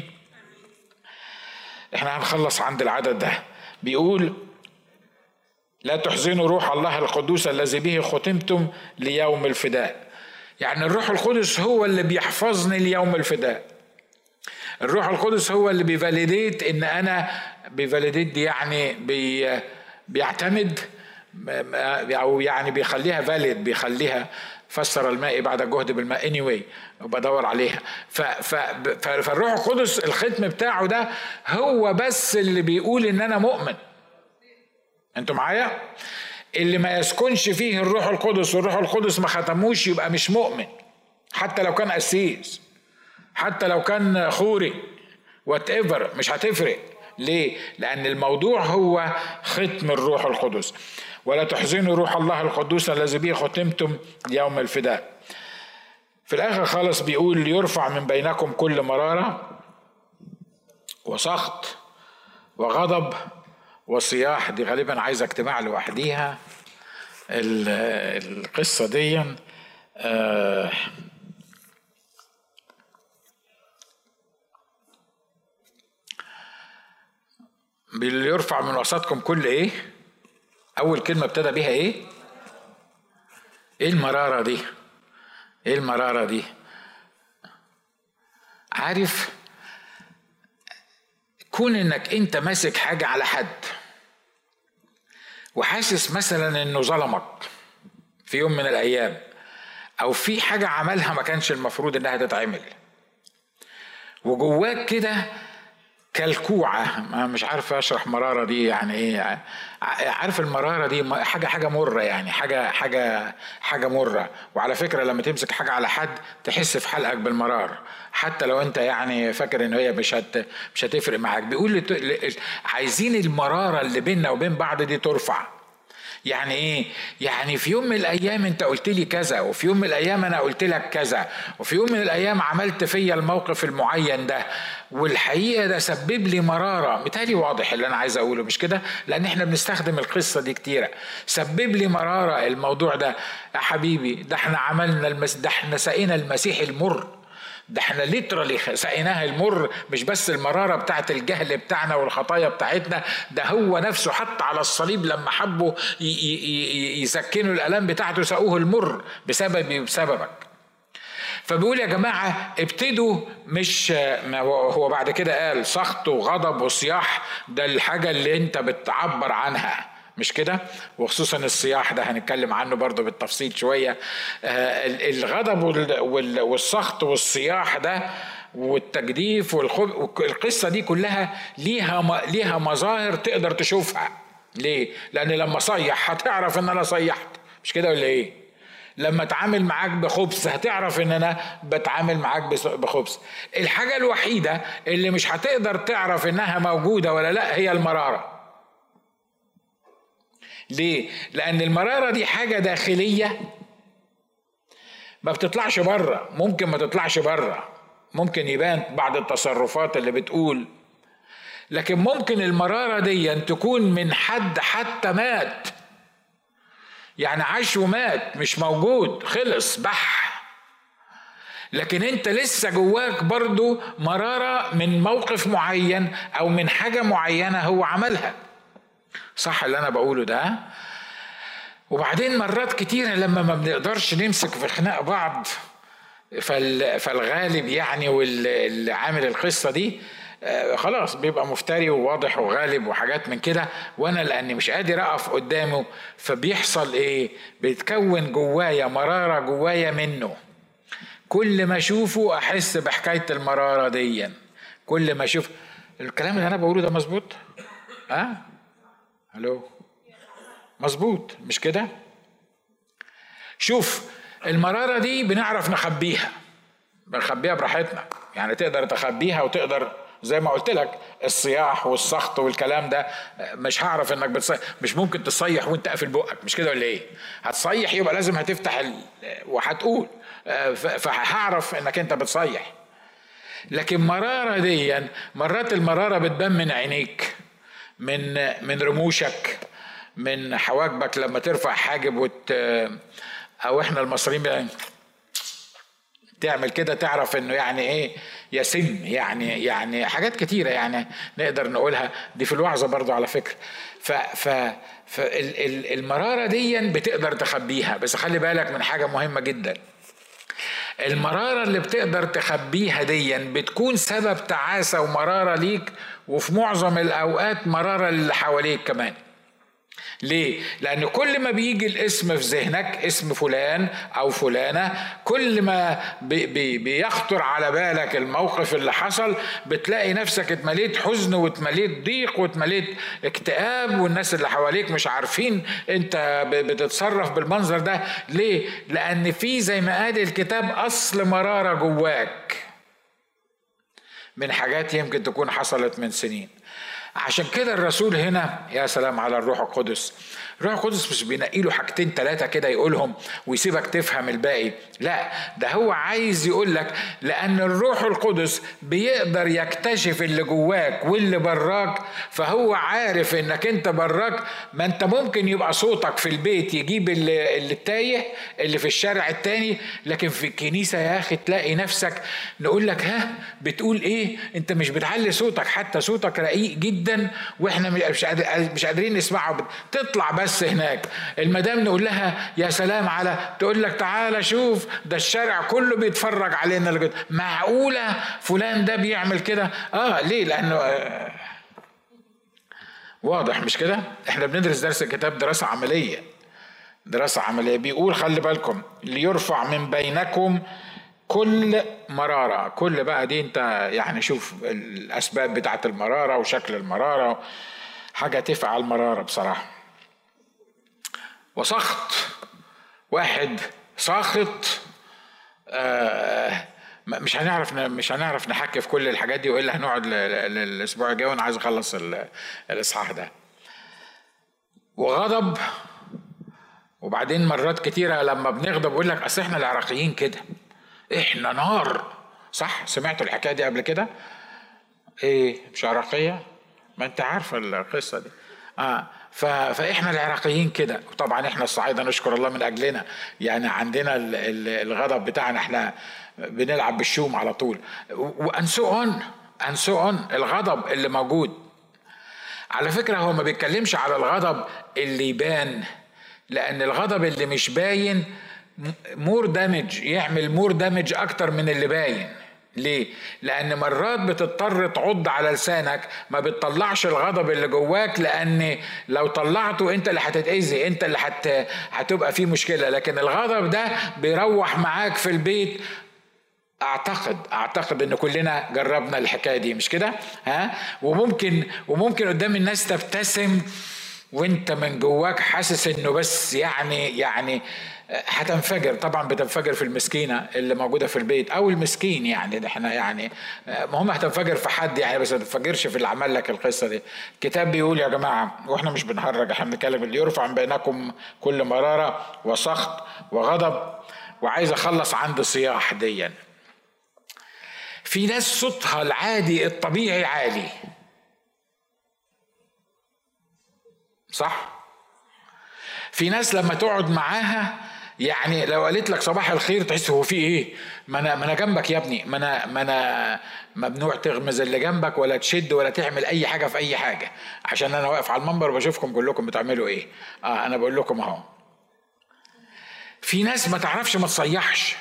S1: إحنا هنخلص عند العدد ده. بيقول لا تحزنوا روح الله القدوس الذي به ختمتم ليوم الفداء. يعني الروح القدس هو اللي بيحفظني ليوم الفداء. الروح القدس هو اللي بي validate إن أنا بي validate دي يعني بي بيعتمد أو يعني بيخليها valid بيخليها فسر الماء بعد الجهد بالماء anyway وبدور عليها. ف ف فالروح القدس الختم بتاعه ده هو بس اللي بيقول إن أنا مؤمن. أنتوا معايا؟ اللي ما يسكنش فيه الروح القدس والروح القدس ما ختموش يبقى مش مؤمن حتى لو كان قسيس. حتى لو كان خوري وات ايفر مش هتفرق. ليه؟ لأن الموضوع هو ختم الروح القدس. ولا تحزنوا روح الله القدوس الذي به ختمتم يوم الفداء. في الآخر خالص بيقول يرفع من بينكم كل مرارة وسخط وغضب وصياح. دي غالبا عايزة اجتماع لوحديها. القصة دي آه يرفع من وسطكم كل إيه؟ أول كلمة ابتدى بيها إيه؟ إيه المرارة دي؟ إيه المرارة دي؟ عارف كون إنك أنت ماسك حاجة على حد وحاسس مثلا إنه ظلمك في يوم من الأيام أو في حاجة عملها ما كانش المفروض إنها تتعمل وجواك كده كالكوعة. مش عارف أشرح مرارة دي يعني إيه. عارف المرارة دي حاجة حاجة مرة يعني حاجة حاجة حاجة مرة. وعلى فكرة لما تمسك حاجة على حد تحس في حلقك بالمرار حتى لو أنت يعني فاكر إن هي مش هت مش هتفرق معاك. بيقول عايزين المرارة اللي بيننا وبين بعض دي ترفع. يعني إيه؟ يعني في يوم من الأيام أنت قلت لي كذا وفي يوم من الأيام أنا قلت لك كذا وفي يوم من الأيام عملت فيا الموقف المعين ده والحقيقة ده سبب لي مرارة. متهيألي واضح اللي أنا عايز أقوله مش كده؟ لأن إحنا بنستخدم القصة دي كتيرة. سبب لي مرارة الموضوع ده. يا حبيبي ده إحنا عملنا المس... ده إحنا سقينا المسيح المر. ده إحنا ليترالي سقيناها المر مش بس المرارة بتاعت الجهل بتاعنا والخطايا بتاعتنا ده هو نفسه حتى على الصليب لما حبوا يسكنوا الألم بتاعته سقوه المر بسببي وبسببك فبيقول يا جماعة ابتدوا مش هو بعد كده قال سخط وغضب وصياح ده الحاجة اللي انت بتعبر عنها. مش كده؟ وخصوصا الصياح ده هنتكلم عنه برضه بالتفصيل شوية. آه، الغضب والسخط والصياح ده والتجديف والقصة دي كلها ليها ليها مظاهر تقدر تشوفها. ليه؟ لأن لما صيح هتعرف إن أنا صيحت. مش كده ولا إيه؟ لما أتعامل معاك بخبز هتعرف إن أنا بتعامل معاك بخبز الحاجة الوحيدة اللي مش هتقدر تعرف إنها موجودة ولا لأ هي المرارة. ليه؟ لأن المرارة دي حاجة داخلية. ما بتطلعش بره. ممكن ما تطلعش بره. ممكن يبان بعض التصرفات اللي بتقول. لكن ممكن المرارة دي تكون من حد حتى مات. يعني عاش ومات مش موجود خلص بح. لكن انت لسه جواك برضو مرارة من موقف معين أو من حاجة معينة هو عملها. صح اللي أنا بقوله ده؟ وبعدين مرات كتيرة لما ما بنقدرش نمسك في خناق بعض فالغالب يعني واللي عامل القصة دي آه، خلاص بيبقى مفتري وواضح وغالب وحاجات من كده وأنا لأني مش قادر أقف قدامه فبيحصل إيه؟ بيتكون جوايا مرارة جوايا منه. كل ما أشوفه أحس بحكاية المرارة دي كل ما أشوف الكلام اللي أنا بقوله ده مظبوط؟ ها؟ أه؟ ألو؟ مظبوط مش كده؟ شوف المرارة دي بنعرف نخبيها بنخبيها براحتنا. يعني تقدر تخبيها وتقدر زي ما قلت لك الصياح والسخط والكلام ده مش هعرف إنك بتصيح مش ممكن تصيح وأنت قافل بقك مش كده ولا إيه؟ هتصيح يبقى لازم هتفتح ال... وهتقول فهعرف إنك أنت بتصيح. لكن مرارة دي مرات المرارة بتبان من عينيك. من من رموشك من حواجبك لما ترفع حاجب وت أو إحنا المصريين تعمل كده تعرف إنه يعني إيه يسم يعني يعني حاجات كتيرة يعني نقدر نقولها. دي في الوعظة برضو على فكرة. ف ف فالمراره دي بتقدر تخبيها. بس خلي بالك من حاجة مهمة جدا. المرارة اللي بتقدر تخبيها ديا بتكون سبب تعاسة ومرارة ليك وفي معظم الأوقات مرارة اللي حواليك كمان ليه؟ لأن كل ما بيجي الاسم في ذهنك اسم فلان أو فلانة كل ما بي بي بيخطر على بالك الموقف اللي حصل بتلاقي نفسك اتمليت حزن واتمليت ضيق واتمليت اكتئاب والناس اللي حواليك مش عارفين انت بتتصرف بالمنظر ده ليه؟ لأن في زي ما قال الكتاب أصل مرارة جواك من حاجات يمكن تكون حصلت من سنين. عشان كده الرسول هنا يا سلام على الروح القدس الروح القدس مش بينقي له حاجتين ثلاثة كده يقولهم ويسيبك تفهم الباقي. لا ده هو عايز يقول لك لأن الروح القدس بيقدر يكتشف اللي جواك واللي براك فهو عارف إنك أنت براك. ما أنت ممكن يبقى صوتك في البيت يجيب اللي, اللي التايه اللي في الشارع التاني لكن في الكنيسة يا أخي تلاقي نفسك نقول لك ها بتقول إيه؟ أنت مش بتعلي صوتك حتى صوتك رقيق جدا وإحنا مش قادرين نسمعه. تطلع بس بس هناك. المدام نقول لها يا سلام على تقول لك تعالى شوف ده الشارع كله بيتفرج علينا. لقد. معقولة؟ فلان ده بيعمل كده؟ آه ليه؟ لأنه آه واضح مش كده؟ إحنا بندرس درس الكتاب دراسة عملية. دراسة عملية. بيقول خلي بالكم ليرفع من بينكم كل مرارة. كل بقى دي أنت يعني شوف الأسباب بتاعت المرارة وشكل المرارة. حاجة تفعل مرارة بصراحة. وسخط. واحد ساخط. آه مش هنعرف مش هنعرف نحكي في كل الحاجات دي وإلا هنقعد للأسبوع الجاي وأنا عايز اخلص الإصحاح ده. وغضب. وبعدين مرات كتيرة لما بنغضب يقول لك أصل إحنا العراقيين كده. إحنا نار. صح؟ سمعتوا الحكاية دي قبل كده؟ إيه؟ مش عراقية؟ ما أنت عارفه القصة دي. آه. فإحنا العراقيين كده. وطبعا إحنا الصعايده نشكر الله من أجلنا. يعني عندنا الغضب بتاعنا إحنا بنلعب بالشوم على طول. and so on and so on الغضب اللي موجود. على فكرة هو ما بيتكلمش على الغضب اللي يبان لأن الغضب اللي مش باين more damage يعمل more damage أكتر من اللي باين. ليه؟ لأن مرات بتضطر تعض على لسانك ما بتطلعش الغضب اللي جواك لأن لو طلعته أنت اللي هتتأذي أنت اللي هت... هتبقى فيه مشكلة. لكن الغضب ده بيروح معاك في البيت. أعتقد أعتقد إن كلنا جربنا الحكاية دي مش كده؟ ها؟ وممكن وممكن قدام الناس تبتسم وأنت من جواك حاسس إنه بس يعني يعني هتنفجر. طبعا بتنفجر في المسكينة اللي موجودة في البيت أو المسكين يعني إحنا يعني ما هم هتنفجر في حد يعني بس ما تنفجرش في اللي عمل لك القصة دي. الكتاب بيقول يا جماعة وإحنا مش بنهرج إحنا بنتكلم اللي يرفع من بينكم كل مرارة وسخط وغضب وعايز أخلص عند صياح ديا. في ناس صوتها العادي الطبيعي عالي. صح؟ في ناس لما تقعد معاها يعني لو قالت لك صباح الخير تحس هو في إيه؟ ما أنا ما أنا جنبك يا ابني. ما أنا ما أنا ممنوع تغمز اللي جنبك ولا تشد ولا تعمل أي حاجة في أي حاجة. عشان أنا واقف على المنبر وبشوفكم كلكم بتعملوا إيه. آه أنا بقول لكم أهو. في ناس ما تعرفش ما تصيحش.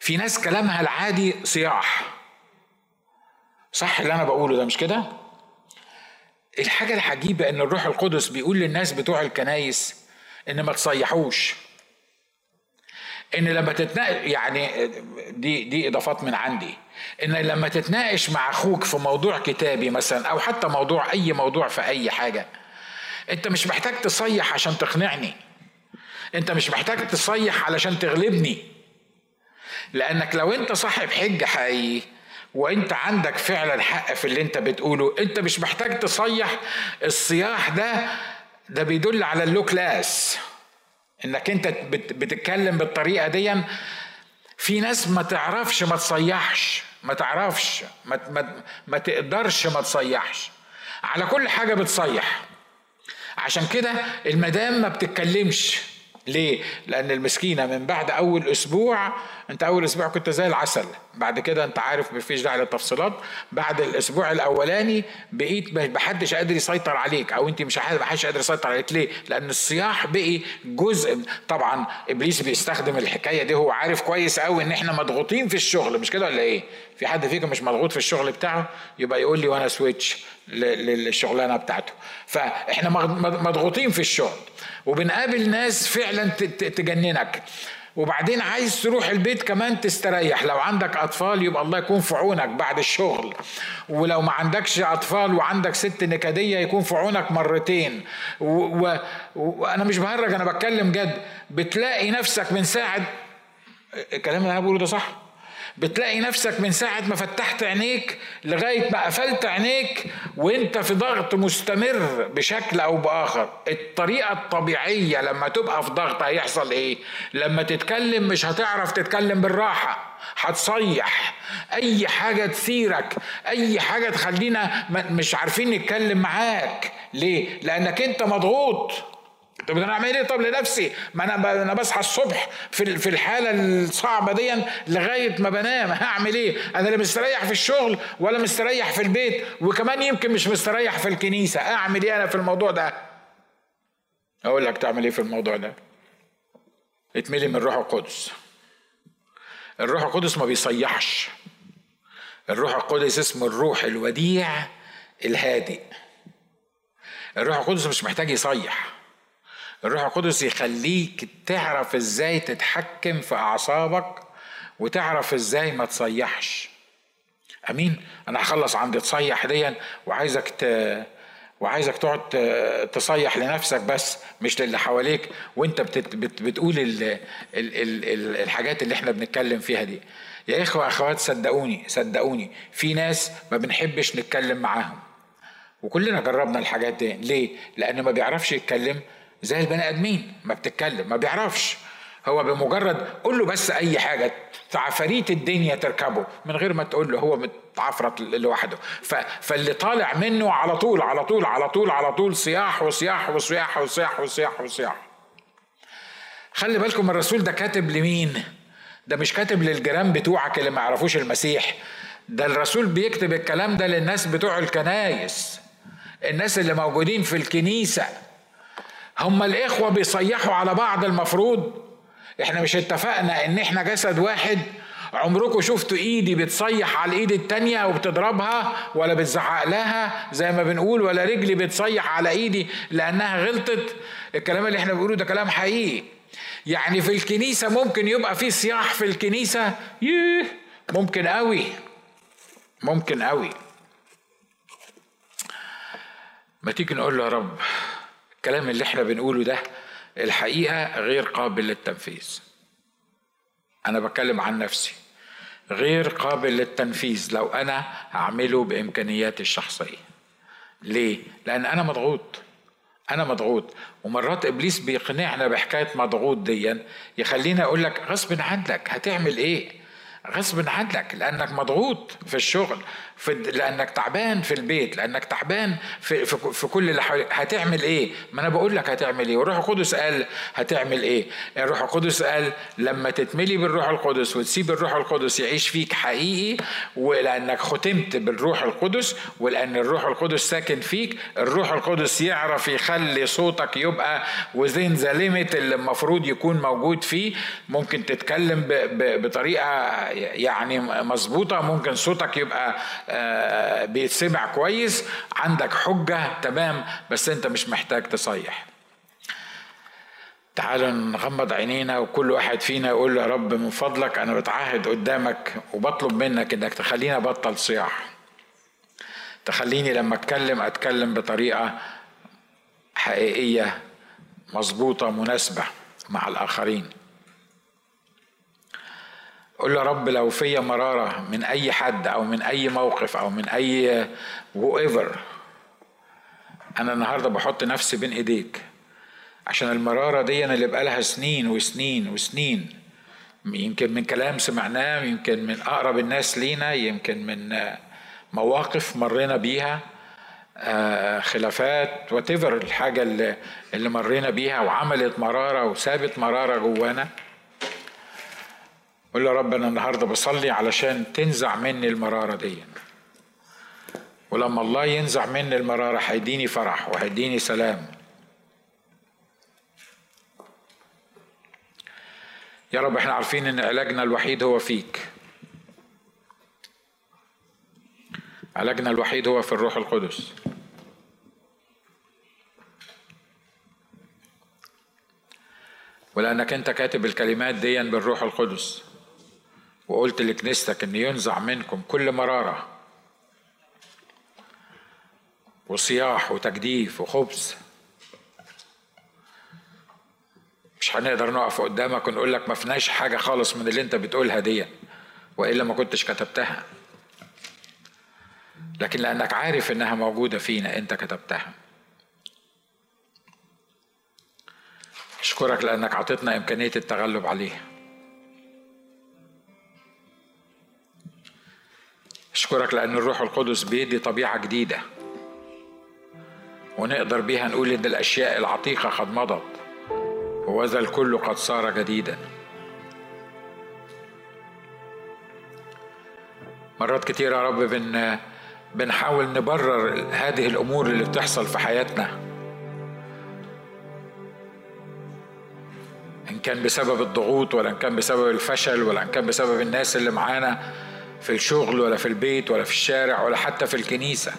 S1: في ناس كلامها العادي صياح. صح اللي أنا بقوله ده مش كده؟ الحاجة العجيبة إن الروح القدس بيقول للناس بتوع الكنايس إن ما تصيحوش. إن لما تتناقش يعني دي دي إضافات من عندي. إن لما تتناقش مع أخوك في موضوع كتابي مثلا أو حتى موضوع أي موضوع في أي حاجة أنت مش محتاج تصيح عشان تقنعني. أنت مش محتاج تصيح علشان تغلبني. لأنك لو أنت صاحب حجة حقيقي وأنت عندك فعلا حق في اللي أنت بتقوله أنت مش محتاج تصيح الصياح ده ده بيدل على ال low class انك انت بتتكلم بالطريقة دي في ناس ما تعرفش ما تصيحش ما تعرفش ما, ما, ما تقدرش ما تصيحش. على كل حاجة بتصيح. عشان كده المدام ما بتتكلمش. ليه؟ لأن المسكينة من بعد أول أسبوع أنت أول أسبوع كنت زي العسل. بعد كده أنت عارف مفيش داعي للتفصيلات. بعد الأسبوع الأولاني بقيت محدش قادر يسيطر عليك أو أنت مش محدش قادر يسيطر عليك. ليه؟ لأن الصياح بقي جزء طبعا إبليس بيستخدم الحكاية دي هو عارف كويس قوي إن إحنا مضغوطين في الشغل. مش كده ولا إيه؟ في حد فيكم مش مضغوط في الشغل بتاعه؟ يبقى يقول لي وأنا سويتش للشغلانة بتاعته. فإحنا مضغوطين في الشغل. وبنقابل ناس فعلا تجننك. وبعدين عايز تروح البيت كمان تستريح. لو عندك أطفال يبقى الله يكون في عونك بعد الشغل. ولو ما عندكش أطفال وعندك ست نكدية يكون في عونك مرتين. و... وأنا مش بهرج أنا بتكلم جد. بتلاقي نفسك من ساعه الكلام اللي أنا بقوله ده صح؟ بتلاقي نفسك من ساعة ما فتحت عينيك لغاية ما قفلت عينيك وانت في ضغط مستمر بشكل أو بآخر. الطريقة الطبيعية لما تبقى في ضغط هيحصل إيه؟ لما تتكلم مش هتعرف تتكلم بالراحة هتصيح. أي حاجة تثيرك أي حاجة تخلينا مش عارفين نتكلم معاك. ليه؟ لأنك أنت مضغوط. طب أنا أعمل إيه؟ طب لنفسي. ما أنا أنا بصحى الصبح في في الحالة الصعبة دي لغاية ما بنام. هعمل إيه؟ أنا لا مستريح في الشغل ولا مستريح في البيت وكمان يمكن مش مستريح في الكنيسة. أعمل إيه أنا في الموضوع ده؟ أقول لك تعمل إيه في الموضوع ده؟ اتملي من الروح القدس. الروح القدس ما بيصيحش. الروح القدس اسمه الروح الوديع الهادئ. الروح القدس مش محتاج يصيح. الروح القدس يخليك تعرف إزاي تتحكم في اعصابك وتعرف إزاي ما تصيحش. امين؟ أنا هخلص عند تصيح ديا وعايزك ت... وعايزك تقعد تصيح لنفسك بس مش للي حواليك. وانت بت... بت... بتقول ال... ال... ال... الحاجات اللي إحنا بنتكلم فيها دي. يا إخوة أخوات صدقوني صدقوني في ناس ما بنحبش نتكلم معاهم. وكلنا جربنا الحاجات دي. ليه؟ لأن ما بيعرفش يتكلم زي البني آدمين ما بتتكلم ما بيعرفش. هو بمجرد قول له بس أي حاجة عفاريت الدنيا تركبه من غير ما تقول له هو متعفرت لوحده. فاللي طالع منه على طول على طول على طول على طول صياح وصياح وصياح وصياح وصياح وصياح. خلي بالكم الرسول ده كاتب لمين؟ ده مش كاتب للجيران بتوعك اللي ما يعرفوش المسيح. ده الرسول بيكتب الكلام ده للناس بتوع الكنايس. الناس اللي موجودين في الكنيسة. هم الإخوة بيصيحوا على بعض المفروض. إحنا مش اتفقنا إن إحنا جسد واحد. عمركم شفتوا إيدي بتصيح على الإيد التانية وبتضربها ولا بتزعق لها زي ما بنقول ولا رجلي بتصيح على إيدي لأنها غلطت؟ الكلام اللي إحنا بنقوله ده كلام حقيقي. يعني في الكنيسة ممكن يبقى في صياح في الكنيسة؟ ييه ممكن قوي. ممكن قوي. ما تيجي نقول له يا رب الكلام اللي إحنا بنقوله ده الحقيقة غير قابل للتنفيذ. أنا بتكلم عن نفسي. غير قابل للتنفيذ لو أنا هعمله بإمكانياتي الشخصية. ليه؟ لأن أنا مضغوط. أنا مضغوط. ومرات إبليس بيقنعنا بحكاية مضغوط ديا يخليني أقول لك غصب عنك هتعمل إيه؟ غصب عنك لأنك مضغوط في الشغل. في لأنك تعبان في البيت لأنك تعبان في, في, في كل اللي حواليك. هتعمل إيه؟ ما أنا بقول لك هتعمل إيه. والروح القدس قال هتعمل إيه. الروح القدس قال لما تتملي بالروح القدس وتسيب الروح القدس يعيش فيك حقيقي ولأنك ختمت بالروح القدس ولأن الروح القدس ساكن فيك الروح القدس يعرف يخلي صوتك يبقى وزين ليميت اللي المفروض يكون موجود فيه. ممكن تتكلم بطريقة يعني مظبوطة ممكن صوتك يبقى بيتسمع كويس عندك حجة تمام بس انت مش محتاج تصيح. تعالوا نغمض عينينا وكل واحد فينا يقول يا رب من فضلك أنا بتعهد قدامك وبطلب منك إنك تخليني أبطل صياح. تخليني لما أتكلم أتكلم بطريقة حقيقية مظبوطة مناسبة مع الآخرين. قول له رب لو فيا مرارة من أي حد أو من أي موقف أو من أي ايفر أنا النهاردة بحط نفسي بين إيديك. عشان المرارة دي أنا اللي بقالها سنين وسنين وسنين. يمكن من كلام سمعناه يمكن من أقرب الناس لينا يمكن من مواقف مرينا بيها آه، خلافات وتفر الحاجة اللي, اللي مرينا بيها وعملت مرارة وسابت مرارة جوانا. قول له رب أنا النهارده بصلي علشان تنزع مني المرارة دي. ولما الله ينزع مني المرارة هيديني فرح وهيديني سلام. يا رب إحنا عارفين إن علاجنا الوحيد هو فيك. علاجنا الوحيد هو في الروح القدس. ولأنك أنت كاتب الكلمات دي بالروح القدس. وقلت لكنيستك ان ينزع منكم كل مرارة. وصياح وتجديف وخبز. مش هنقدر نقف قدامك ونقول لك ما فيناش حاجة خالص من اللي انت بتقولها دي. وإلا ما كنتش كتبتها. لكن لأنك عارف إنها موجودة فينا انت كتبتها. أشكرك لأنك عطيتنا إمكانية التغلب عليها. أشكرك لأن الروح القدس بيدي طبيعة جديدة. ونقدر بيها نقول إن الأشياء العتيقة قد مضت وذا الكل قد صار جديدا. مرات كتير يا رب بن بنحاول نبرر هذه الأمور اللي بتحصل في حياتنا. إن كان بسبب الضغوط ولا إن كان بسبب الفشل ولا إن كان بسبب الناس اللي معانا في الشغل ولا في البيت ولا في الشارع ولا حتى في الكنيسة.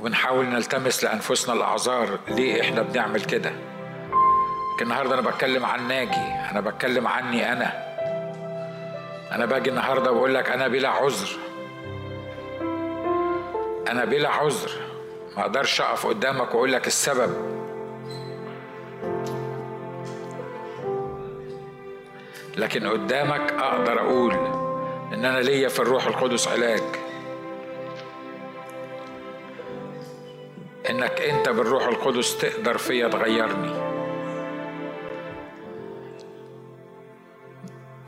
S1: وبنحاول نلتمس لأنفسنا الأعذار ليه إحنا بنعمل كده؟ لكن النهاردة أنا بتكلم عن ناجي أنا بتكلم عني أنا. أنا باجي النهاردة بقول لك أنا بلا عذر. أنا بلا عذر. ما أقدرش أقف قدامك وأقول لك السبب. لكن قدامك أقدر أقول إن أنا ليا في الروح القدس علاج. إنك أنت بالروح القدس تقدر فيا تغيرني.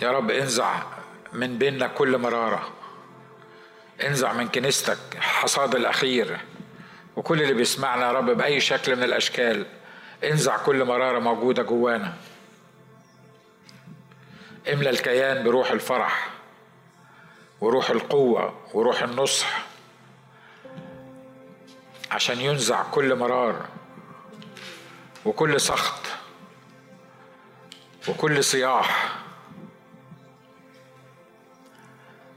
S1: يا رب انزع من بيننا كل مرارة. انزع من كنيستك حصاد الأخير وكل اللي بيسمعنا يا رب بأي شكل من الأشكال. انزع كل مرارة موجودة جوانا. املى الكيان بروح الفرح وروح القوة وروح النصح عشان ينزع كل مرار وكل سخط وكل صياح.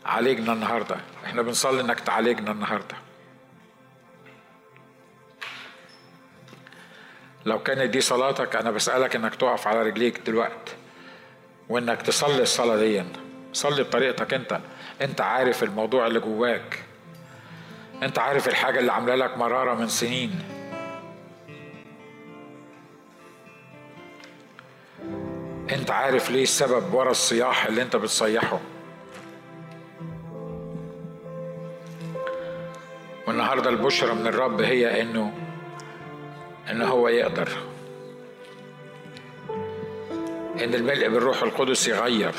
S1: عالجنا النهارده. إحنا بنصلي انك تعالجنا النهارده. لو كانت دي صلاتك أنا بسألك إنك تقف على رجليك دلوقتي وإنك تصلي الصلاة دي. صلي بطريقتك أنت. أنت عارف الموضوع اللي جواك. أنت عارف الحاجة اللي عاملة لك مرارة من سنين. أنت عارف ليه السبب ورا الصياح اللي أنت بتصيحه. والنهاردة البشرى من الرب هي إنه ان هو يقدر. إن الملء بالروح القدس يغير.